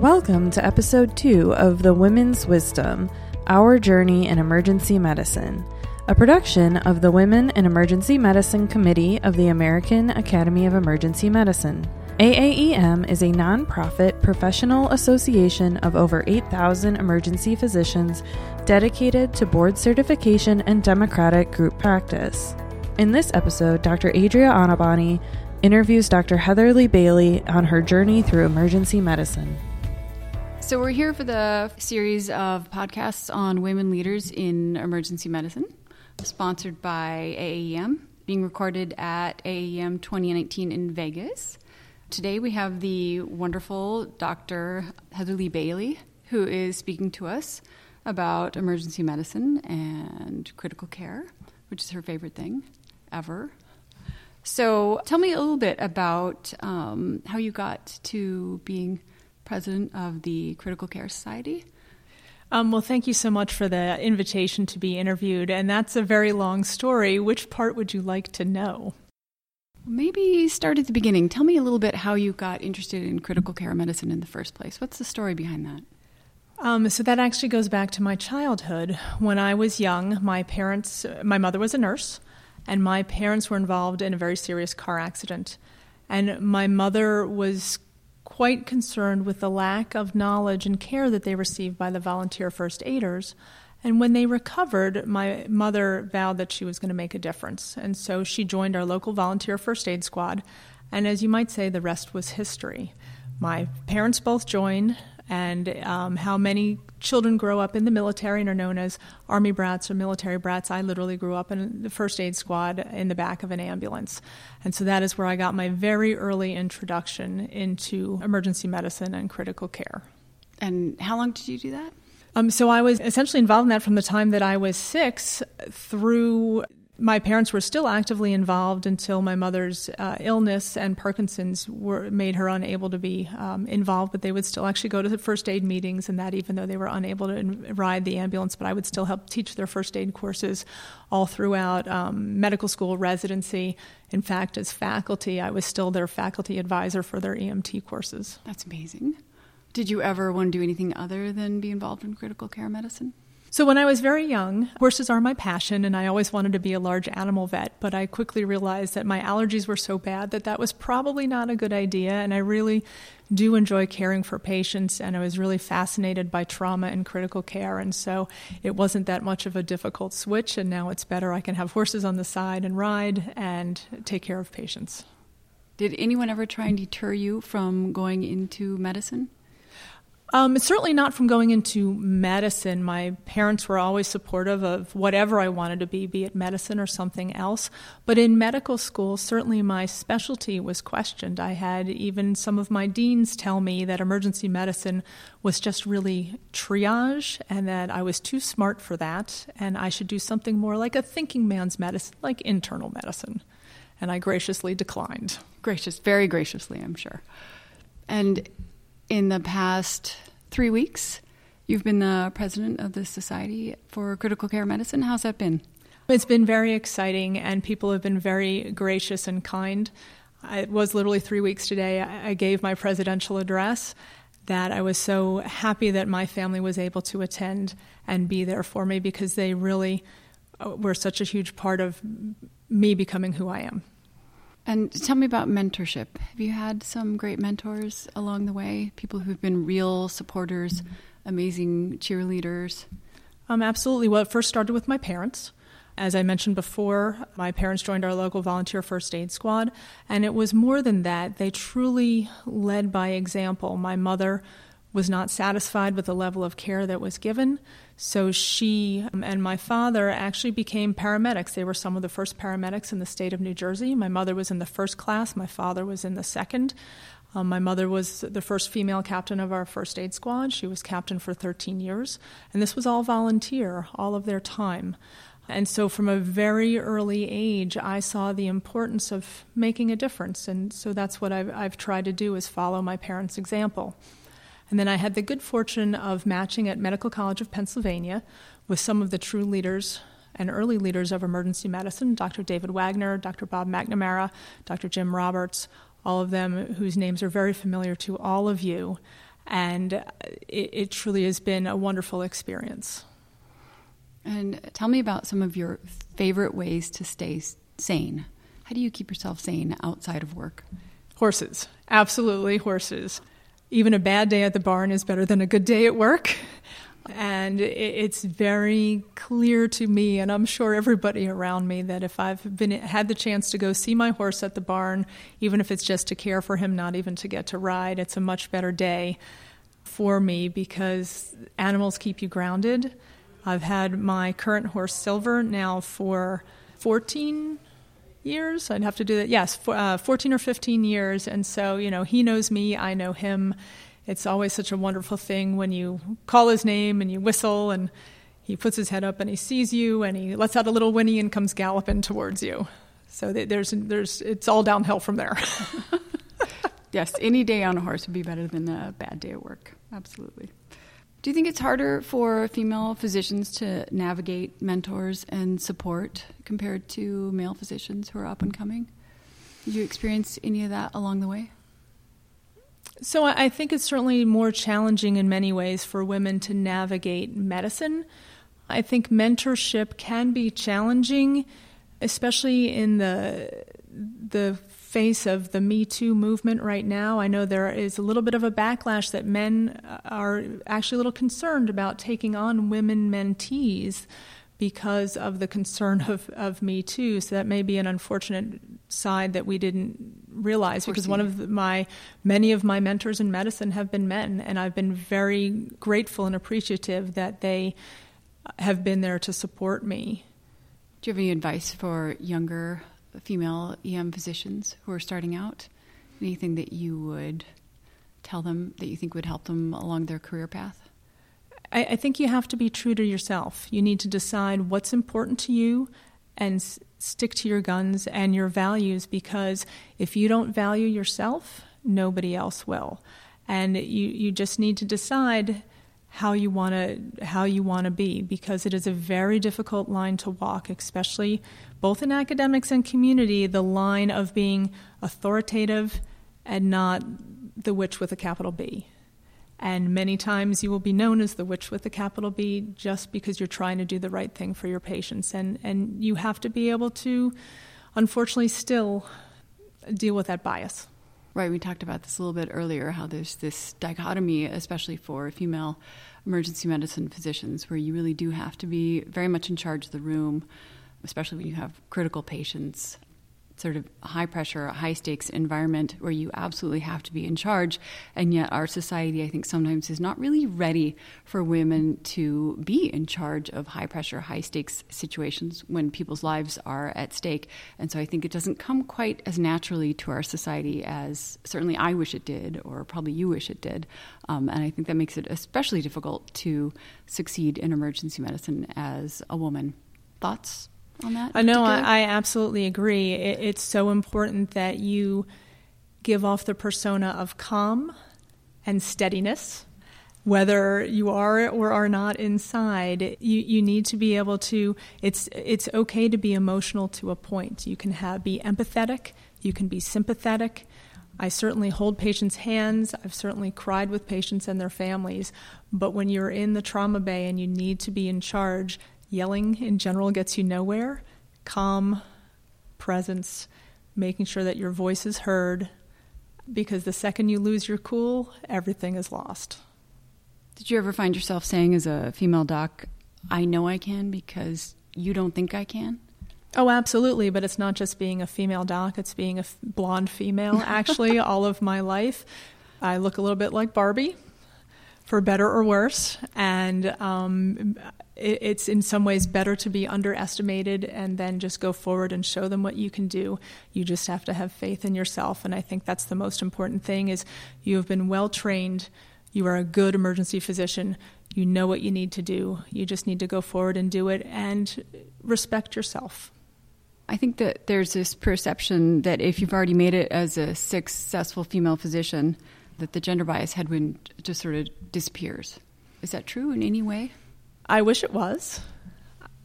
Welcome to episode two of The Women's Wisdom Our Journey in Emergency Medicine, a production of the Women in Emergency Medicine Committee of the American Academy of Emergency Medicine. AAEM is a nonprofit professional association of over 8,000 emergency physicians dedicated to board certification and democratic group practice. In this episode, Dr. Adria Anabani interviews Dr. Heather Lee Bailey on her journey through emergency medicine. So, we're here for the series of podcasts on women leaders in emergency medicine, sponsored by AAEM, being recorded at AAEM 2019 in Vegas. Today, we have the wonderful Dr. Heather Lee Bailey, who is speaking to us about emergency medicine and critical care, which is her favorite thing ever. So, tell me a little bit about um, how you got to being president of the Critical Care Society. Um, well, thank you so much for the invitation to be interviewed. And that's a very long story. Which part would you like to know? Maybe start at the beginning. Tell me a little bit how you got interested in critical care medicine in the first place. What's the story behind that? Um, so that actually goes back to my childhood. When I was young, my parents, my mother was a nurse, and my parents were involved in a very serious car accident. And my mother was quite concerned with the lack of knowledge and care that they received by the volunteer first aiders. And when they recovered, my mother vowed that she was going to make a difference. And so she joined our local volunteer first aid squad. And as you might say, the rest was history. My parents both joined, and um, how many children grow up in the military and are known as army brats or military brats. I literally grew up in the first aid squad in the back of an ambulance. And so that is where I got my very early introduction into emergency medicine and critical care. And how long did you do that? Um, so I was essentially involved in that from the time that I was six through my parents were still actively involved until my mother's uh, illness and Parkinson's were made her unable to be um, involved. But they would still actually go to the first aid meetings, and that even though they were unable to ride the ambulance, but I would still help teach their first aid courses all throughout um, medical school residency. In fact, as faculty, I was still their faculty advisor for their EMT courses. That's amazing. Did you ever want to do anything other than be involved in critical care medicine? So, when I was very young, horses are my passion, and I always wanted to be a large animal vet. But I quickly realized that my allergies were so bad that that was probably not a good idea. And I really do enjoy caring for patients, and I was really fascinated by trauma and critical care. And so it wasn't that much of a difficult switch, and now it's better. I can have horses on the side and ride and take care of patients. Did anyone ever try and deter you from going into medicine? Um, certainly not from going into medicine. My parents were always supportive of whatever I wanted to be, be it medicine or something else. But in medical school, certainly my specialty was questioned. I had even some of my deans tell me that emergency medicine was just really triage and that I was too smart for that and I should do something more like a thinking man's medicine, like internal medicine. And I graciously declined. Gracious, very graciously, I'm sure. And in the past three weeks, you've been the president of the Society for Critical Care Medicine. How's that been? It's been very exciting, and people have been very gracious and kind. It was literally three weeks today. I gave my presidential address that I was so happy that my family was able to attend and be there for me because they really uh, were such a huge part of me becoming who I am. And tell me about mentorship. Have you had some great mentors along the way? People who've been real supporters, amazing cheerleaders? Um, absolutely. Well, it first started with my parents. As I mentioned before, my parents joined our local volunteer first aid squad, and it was more than that. They truly led by example. My mother was not satisfied with the level of care that was given. So she um, and my father actually became paramedics. They were some of the first paramedics in the state of New Jersey. My mother was in the first class, my father was in the second. Um, my mother was the first female captain of our first aid squad. She was captain for 13 years. And this was all volunteer, all of their time. And so, from a very early age, I saw the importance of making a difference. And so, that's what I've, I've tried to do is follow my parents' example. And then I had the good fortune of matching at Medical College of Pennsylvania with some of the true leaders and early leaders of emergency medicine Dr. David Wagner, Dr. Bob McNamara, Dr. Jim Roberts, all of them whose names are very familiar to all of you. And it, it truly has been a wonderful experience. And tell me about some of your favorite ways to stay sane. How do you keep yourself sane outside of work? Horses. Absolutely, horses. Even a bad day at the barn is better than a good day at work. And it's very clear to me, and I'm sure everybody around me, that if I've been had the chance to go see my horse at the barn, even if it's just to care for him, not even to get to ride, it's a much better day for me because animals keep you grounded. I've had my current horse Silver now for 14 years. I'd have to do that. Yes, for, uh, 14 or 15 years. And so, you know, he knows me, I know him. It's always such a wonderful thing when you call his name and you whistle and he puts his head up and he sees you and he lets out a little whinny and comes galloping towards you. So there's, there's, it's all downhill from there. yes, any day on a horse would be better than a bad day at work. Absolutely. Do you think it's harder for female physicians to navigate mentors and support compared to male physicians who are up and coming? Did you experience any of that along the way? So I think it's certainly more challenging in many ways for women to navigate medicine. I think mentorship can be challenging, especially in the the face of the Me Too movement right now. I know there is a little bit of a backlash that men are actually a little concerned about taking on women mentees because of the concern of, of Me Too. So that may be an unfortunate side that we didn't realize because one of my many of my mentors in medicine have been men, and I've been very grateful and appreciative that they have been there to support me. Do you have any advice for younger female EM physicians who are starting out? Anything that you would tell them that you think would help them along their career path? I, I think you have to be true to yourself. You need to decide what's important to you and s- stick to your guns and your values because if you don't value yourself, nobody else will. And you, you just need to decide how you want to how you want to be because it is a very difficult line to walk especially both in academics and community the line of being authoritative and not the witch with a capital B. And many times you will be known as the witch with a capital B just because you're trying to do the right thing for your patients. And and you have to be able to unfortunately still deal with that bias Right, we talked about this a little bit earlier how there's this dichotomy, especially for female emergency medicine physicians, where you really do have to be very much in charge of the room, especially when you have critical patients sort of high pressure, high stakes environment where you absolutely have to be in charge. And yet, our society, I think, sometimes is not really ready for women to be in charge of high pressure, high stakes situations when people's lives are at stake. And so, I think it doesn't come quite as naturally to our society as certainly I wish it did, or probably you wish it did. Um, and I think that makes it especially difficult to succeed in emergency medicine as a woman. Thoughts? On that? I know, I, I, absolutely agree. It, it's so important that you give off the persona of calm and steadiness. Whether you are or are not inside, you, you need to be able to. It's it's okay to be emotional to a point. You can have be empathetic. You can be sympathetic. I certainly hold patients' hands. I've certainly cried with patients and their families. But when you're in the trauma bay and you need to be in charge, Yelling in general gets you nowhere. Calm presence, making sure that your voice is heard, because the second you lose your cool, everything is lost. Did you ever find yourself saying as a female doc, I know I can because you don't think I can? Oh, absolutely. But it's not just being a female doc, it's being a blonde female, actually, all of my life. I look a little bit like Barbie, for better or worse. And um, it's in some ways better to be underestimated and then just go forward and show them what you can do. You just have to have faith in yourself, and I think that's the most important thing. Is you have been well trained. You are a good emergency physician. You know what you need to do. You just need to go forward and do it and respect yourself. I think that there's this perception that if you've already made it as a successful female physician, that the gender bias headwind just sort of disappears. Is that true in any way? I wish it was.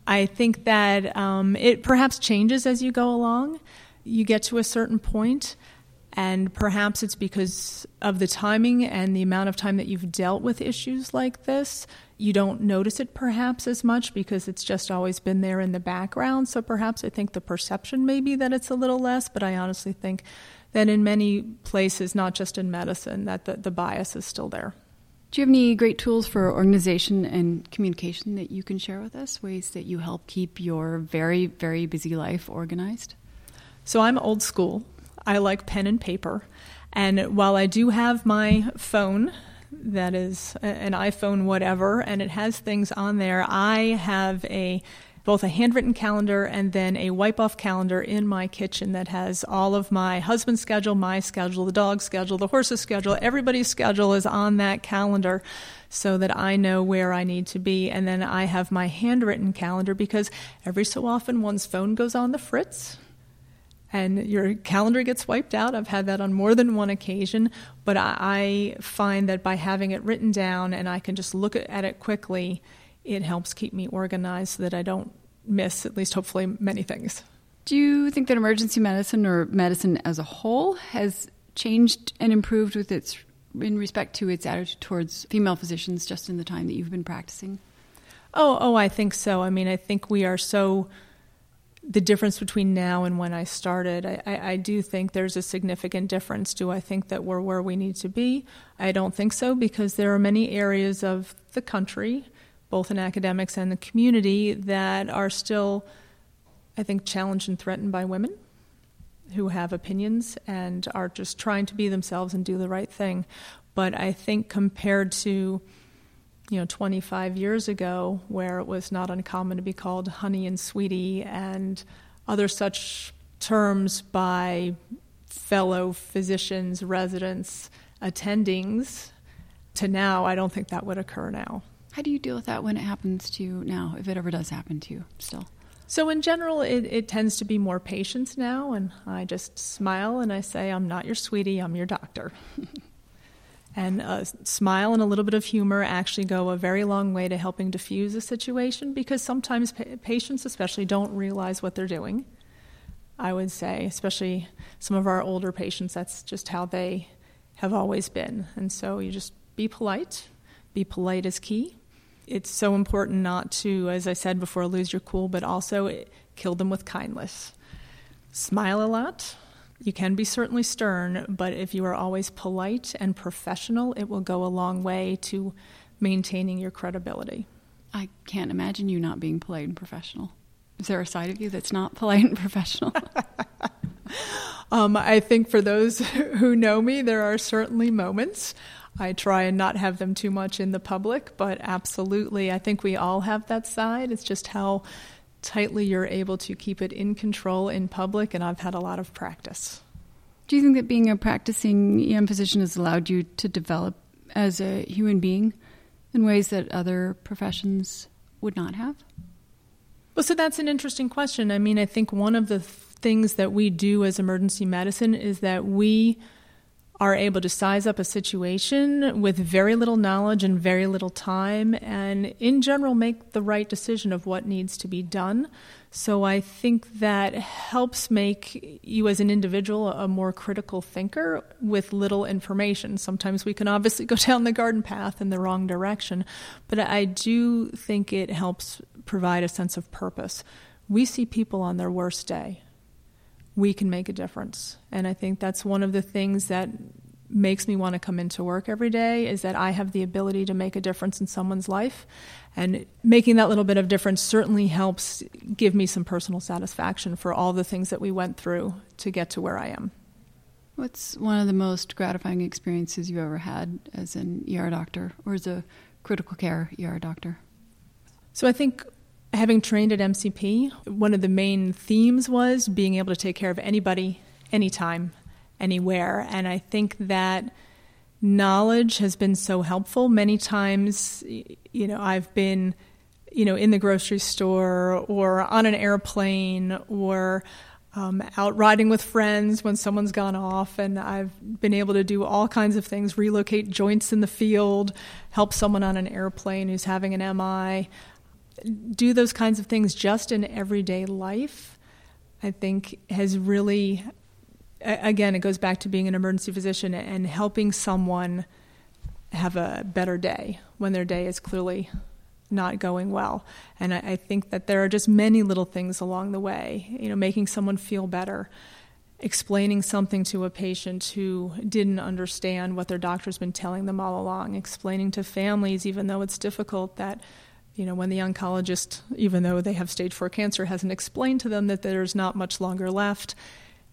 I think that um, it perhaps changes as you go along. You get to a certain point, And perhaps it's because of the timing and the amount of time that you've dealt with issues like this. You don't notice it perhaps as much because it's just always been there in the background. So perhaps I think the perception may be that it's a little less, but I honestly think that in many places, not just in medicine, that the, the bias is still there. Do you have any great tools for organization and communication that you can share with us? Ways that you help keep your very, very busy life organized? So I'm old school. I like pen and paper. And while I do have my phone, that is an iPhone, whatever, and it has things on there, I have a both a handwritten calendar and then a wipe off calendar in my kitchen that has all of my husband's schedule, my schedule, the dog's schedule, the horse's schedule, everybody's schedule is on that calendar so that I know where I need to be. And then I have my handwritten calendar because every so often one's phone goes on the fritz and your calendar gets wiped out. I've had that on more than one occasion, but I find that by having it written down and I can just look at it quickly, it helps keep me organized so that I don't miss, at least hopefully, many things. Do you think that emergency medicine or medicine as a whole has changed and improved with its in respect to its attitude towards female physicians just in the time that you've been practicing? Oh, oh, I think so. I mean, I think we are so the difference between now and when I started, I, I, I, do think there's a significant difference. Do I think that we're where we need to be? I don't think so because there are many areas of the country both in academics and the community, that are still, I think, challenged and threatened by women who have opinions and are just trying to be themselves and do the right thing. But I think compared to, you know, 25 years ago, where it was not uncommon to be called honey and sweetie and other such terms by fellow physicians, residents, attendings, to now, I don't think that would occur now. How do you deal with that when it happens to you now, if it ever does happen to you still? So, in general, it, it tends to be more patience now, and I just smile and I say, I'm not your sweetie, I'm your doctor. and uh, a smile and a little bit of humor actually go a very long way to helping diffuse a situation because sometimes pa- patients, especially, don't realize what they're doing. I would say, especially some of our older patients, that's just how they have always been. And so you just be polite. Be polite is key it's so important not to, as I said before, lose your cool, but also kill them with kindness. Smile a lot. You can be certainly stern, but if you are always polite and professional, it will go a long way to maintaining your credibility. I can't imagine you not being polite and professional. Is there a side of you that's not polite and professional? um, I think for those who know me, there are certainly moments. I try and not have them too much in the public, but absolutely, I think we all have that side. It's just how tightly you're able to keep it in control in public, and I've had a lot of practice. Do you think that being a practicing EM physician has allowed you to develop as a human being in ways that other professions would not have? Well, so that's an interesting question. I mean, I think one of the things that we do as emergency medicine is that we are able to size up a situation with very little knowledge and very little time, and in general, make the right decision of what needs to be done. So I think that helps make you as an individual a more critical thinker with little information. Sometimes we can obviously go down the garden path in the wrong direction, but I do think it helps provide a sense of purpose. We see people on their worst day we can make a difference. And I think that's one of the things that makes me want to come into work every day is that I have the ability to make a difference in someone's life. And making that little bit of difference certainly helps give me some personal satisfaction for all the things that we went through to get to where I am. What's one of the most gratifying experiences you ever had as an ER doctor or as a critical care ER doctor? So I think Having trained at MCP, one of the main themes was being able to take care of anybody, anytime, anywhere. And I think that knowledge has been so helpful. Many times, you know, I've been, you know, in the grocery store or on an airplane or um, out riding with friends when someone's gone off, and I've been able to do all kinds of things relocate joints in the field, help someone on an airplane who's having an MI do those kinds of things just in everyday life, I think has really again, it goes back to being an emergency physician and helping someone have a better day when their day is clearly not going well. And I, I, think that there are just many little things along the way, you know, making someone feel better, explaining something to a patient who didn't understand what their doctor's been telling them all along, explaining to families, even though it's difficult, that you know, when the oncologist, even though they have stage four cancer, hasn't explained to them that there's not much longer left,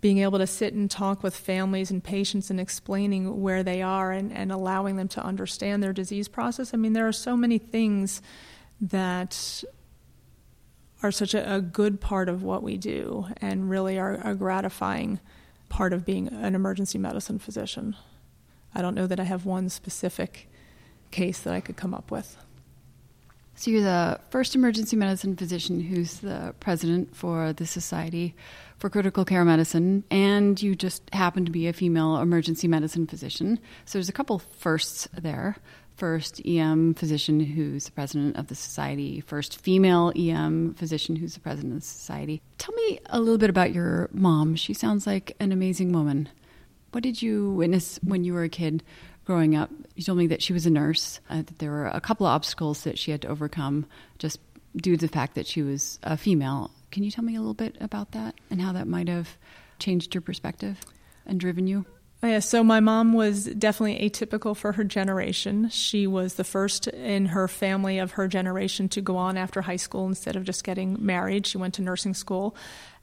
being able to sit and talk with families and patients and explaining where they are and, and allowing them to understand their disease process. I mean, there are so many things that are such a, a good part of what we do and really are a gratifying part of being an emergency medicine physician. I don't know that I have one specific case that I could come up with. So, you're the first emergency medicine physician who's the president for the Society for critical care medicine, and you just happen to be a female emergency medicine physician. So there's a couple firsts there. First EM physician who's the president of the society, first female EM physician who's the president of the society. Tell me a little bit about your mom. She sounds like an amazing woman. What did you witness when you were a kid growing up? You told me that she was a nurse, uh, that there were a couple of obstacles that she had to overcome just due to the fact that she was a female can you tell me a little bit about that and how that might have changed your perspective and driven you? Oh, yeah, so my mom was definitely atypical for her generation. She was the first in her family of her generation to go on after high school instead of just getting married. She went to nursing school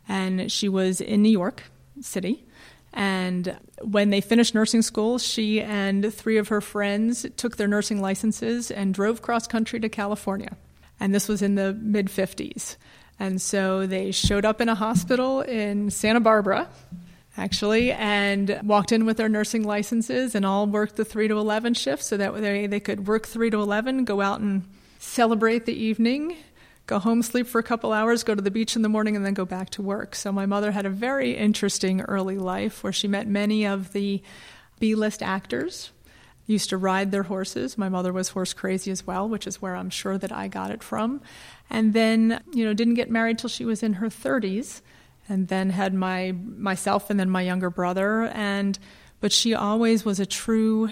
and she was in New York City. And when they finished nursing school, she and three of her friends took their nursing licenses and drove cross country to California. And this was in the mid 50s. And so they showed up in a hospital in Santa Barbara, actually, and walked in with their nursing licenses and all worked the 3 to 11 shift so that they, they could work 3 to 11, go out and celebrate the evening, go home, sleep for a couple hours, go to the beach in the morning, and then go back to work. So my mother had a very interesting early life where she met many of the B list actors used to ride their horses. My mother was horse crazy as well, which is where I'm sure that I got it from. And then, you know, didn't get married till she was in her 30s, and then had my myself and then my younger brother. And but she always was a true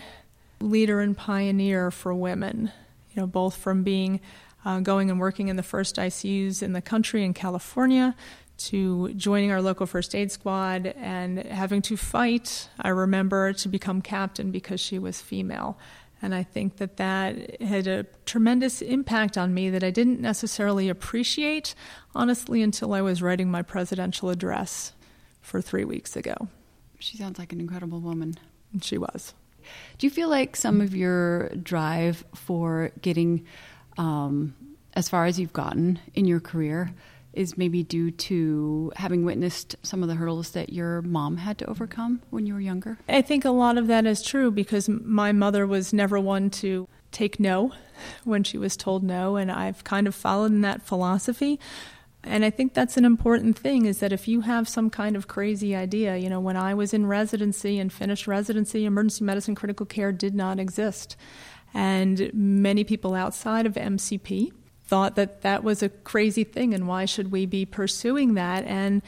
leader and pioneer for women. You know, both from being uh, going and working in the first ICUs in the country in California to joining our local first aid squad and having to fight, I remember, to become captain because she was female. And I think that that had a tremendous impact on me that I didn't necessarily appreciate, honestly, until I was writing my presidential address for three weeks ago. She sounds like an incredible woman. She was. Do you feel like some of your drive for getting um, as far as you've gotten in your career is maybe due to having witnessed some of the hurdles that your mom had to overcome when you were younger? I think a lot of that is true because my mother was never one to take no when she was told no, and I've kind of followed in that philosophy. And I think that's an important thing is that if you have some kind of crazy idea, you know, when I was in residency and finished residency, emergency medicine critical care did not exist. And many people outside of MCP thought that that was a crazy thing and why should we be pursuing that? And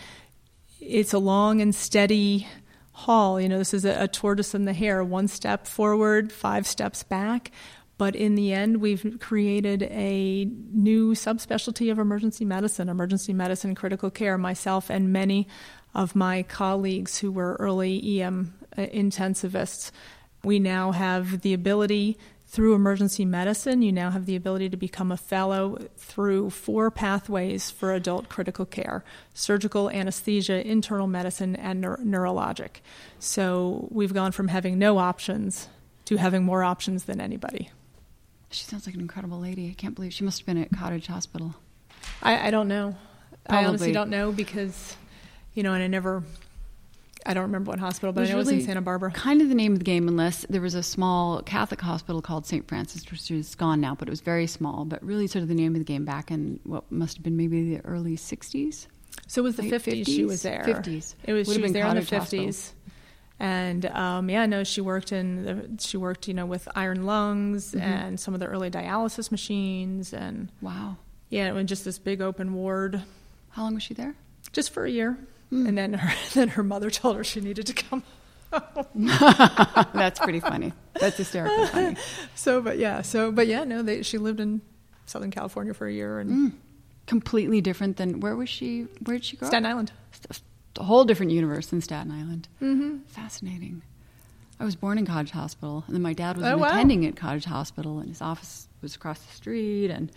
it's a long and steady haul. You know, this is a, a tortoise and the hare one step forward, five steps back. But in the end, we've created a new subspecialty of emergency medicine, emergency medicine critical care. Myself and many of my colleagues who were early EM uh, intensivists, we now have the ability through emergency medicine, you now have the ability to become a fellow through four pathways for adult critical care surgical, anesthesia, internal medicine, and neur- neurologic. So we've gone from having no options to having more options than anybody. She sounds like an incredible lady. I can't believe she must have been at Cottage Hospital. I, I don't know. Probably. I honestly don't know because, you know, and I never I don't remember what hospital, but I know really it was in Santa Barbara. Kind of the name of the game, unless there was a small Catholic hospital called St. Francis, which is gone now, but it was very small. But really, sort of the name of the game back in what must have been maybe the early '60s. So it was the 50s, 50s, she was there. 50s. It was Would she was there in the 50s. And um, yeah, no, she worked in the, she worked you know with iron lungs mm-hmm. and some of the early dialysis machines and wow, yeah, it was just this big open ward. How long was she there? Just for a year. And then her, then her mother told her she needed to come. That's pretty funny. That's hysterically funny. So, but yeah, so but yeah, no, they, she lived in Southern California for a year and Mm. Completely different than where was she? Where did she go? Staten? Island. A whole different universe than Staten Island. Mm-hmm. Fascinating. I was born in Cottage Hospital, and then my dad was Oh, an wow. attending at Cottage Hospital, and his office was across the street. And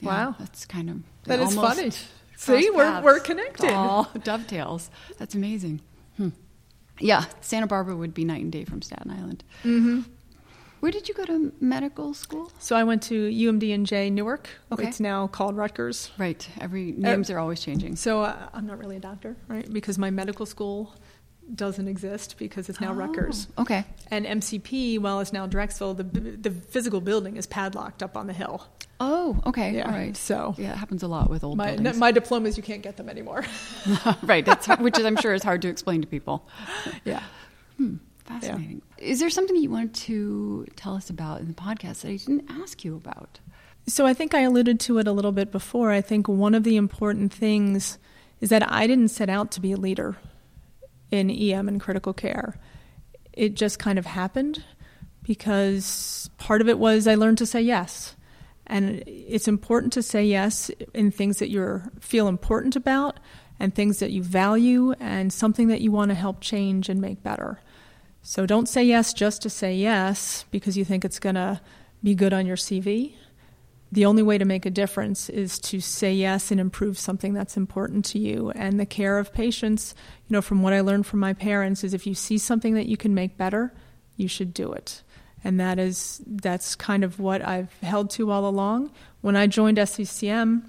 yeah, Wow. that's kind of That is almost funny. See, we're paths. we're connected. all dovetails. That's amazing. Hmm. Yeah, Santa Barbara would be night and day from Staten Island. Mm-hmm. Where did you go to medical school? So I went to UMDNJ Newark. Okay. It's now called Rutgers. Right. Every names are always changing. So uh, I'm not really a doctor, right? Because my medical school doesn't exist because it's now Rutgers. Oh, Okay. And MCP, while it's now Drexel, the the physical building is padlocked up on the hill. Oh, okay. Yeah, All right. so- yeah, it happens a lot with old My buildings. my diplomas, you can't get them anymore. right. That's which is, I'm sure is hard to explain to people. yeah. Hmm. Fascinating. Is there something that you wanted to tell us about in the podcast that I didn't ask you about? So I think I alluded to it a little bit before. I think one of the important things is that I didn't set out to be a leader in EM and critical care. It just kind of happened because part of it was I learned to say yes. And it's important to say yes in things that you feel important about and things that you value and something that you want to help change and make better. So don't say yes just to say yes because you think it's going to be good on your CV. The only way to make a difference is to say yes and improve something that's important to you. And the care of patients, you know, from what I learned from my parents, is if you see something that you can make better, you should do it. And that is that's kind of what I've held to all along. When I joined SCCM,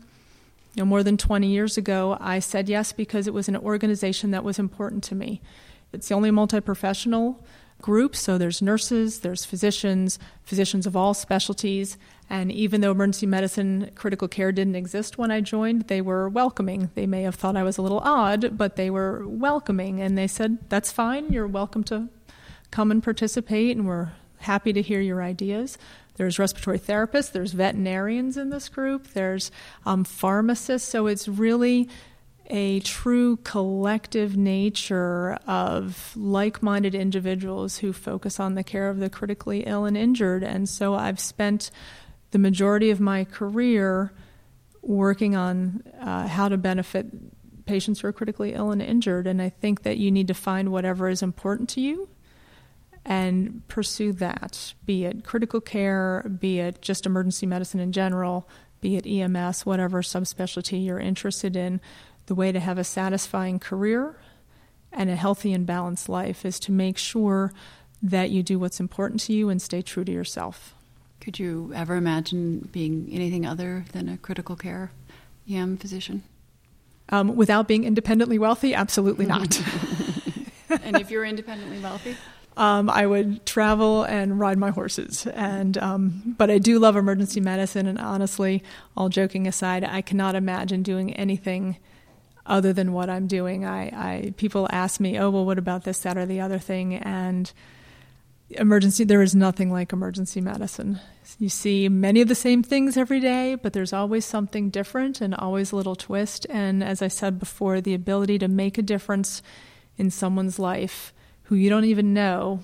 you know, more than 20 years ago, I said yes because it was an organization that was important to me. It's the only multi professional group, so there's nurses, there's physicians, physicians of all specialties, and even though emergency medicine critical care didn't exist when I joined, they were welcoming. They may have thought I was a little odd, but they were welcoming, and they said, That's fine, you're welcome to come and participate, and we're happy to hear your ideas. There's respiratory therapists, there's veterinarians in this group, there's um, pharmacists, so it's really a true collective nature of like minded individuals who focus on the care of the critically ill and injured. And so I've spent the majority of my career working on uh, how to benefit patients who are critically ill and injured. And I think that you need to find whatever is important to you and pursue that, be it critical care, be it just emergency medicine in general, be it EMS, whatever subspecialty you're interested in. The way to have a satisfying career and a healthy and balanced life is to make sure that you do what's important to you and stay true to yourself. Could you ever imagine being anything other than a critical care EM physician? Um, without being independently wealthy, absolutely not. and if you're independently wealthy? Um, I would travel and ride my horses, and um, but I do love emergency medicine. And honestly, all joking aside, I cannot imagine doing anything other than what I'm doing. I, I people ask me, "Oh, well, what about this, that, or the other thing?" And emergency, there is nothing like emergency medicine. You see many of the same things every day, but there's always something different and always a little twist. And as I said before, the ability to make a difference in someone's life who you don't even know,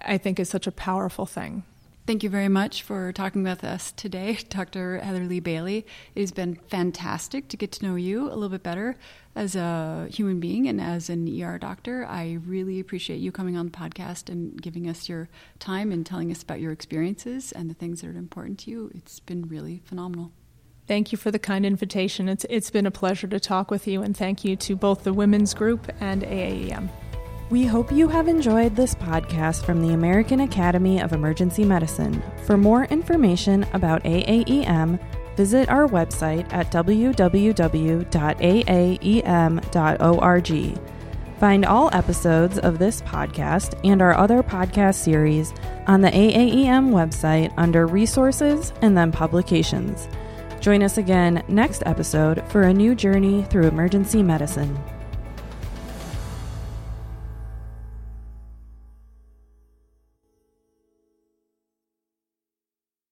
I think is such a powerful thing. Thank you very much for talking with us today, Dr. Heather Lee Bailey. It has been fantastic to get to know you a little bit better as a human being and as an ER doctor. I really appreciate you coming on the podcast and giving us your time and telling us about your experiences and the things that are important to you. It's been really phenomenal. Thank you for the kind invitation. It's it's been a pleasure to talk with you and thank you to both the women's group and AAEM. We hope you have enjoyed this podcast from the American Academy of Emergency Medicine. For more information about AAEM, visit our website at www.aaem.org. Find all episodes of this podcast and our other podcast series on the AAEM website under Resources and then Publications. Join us again next episode for a new journey through emergency medicine.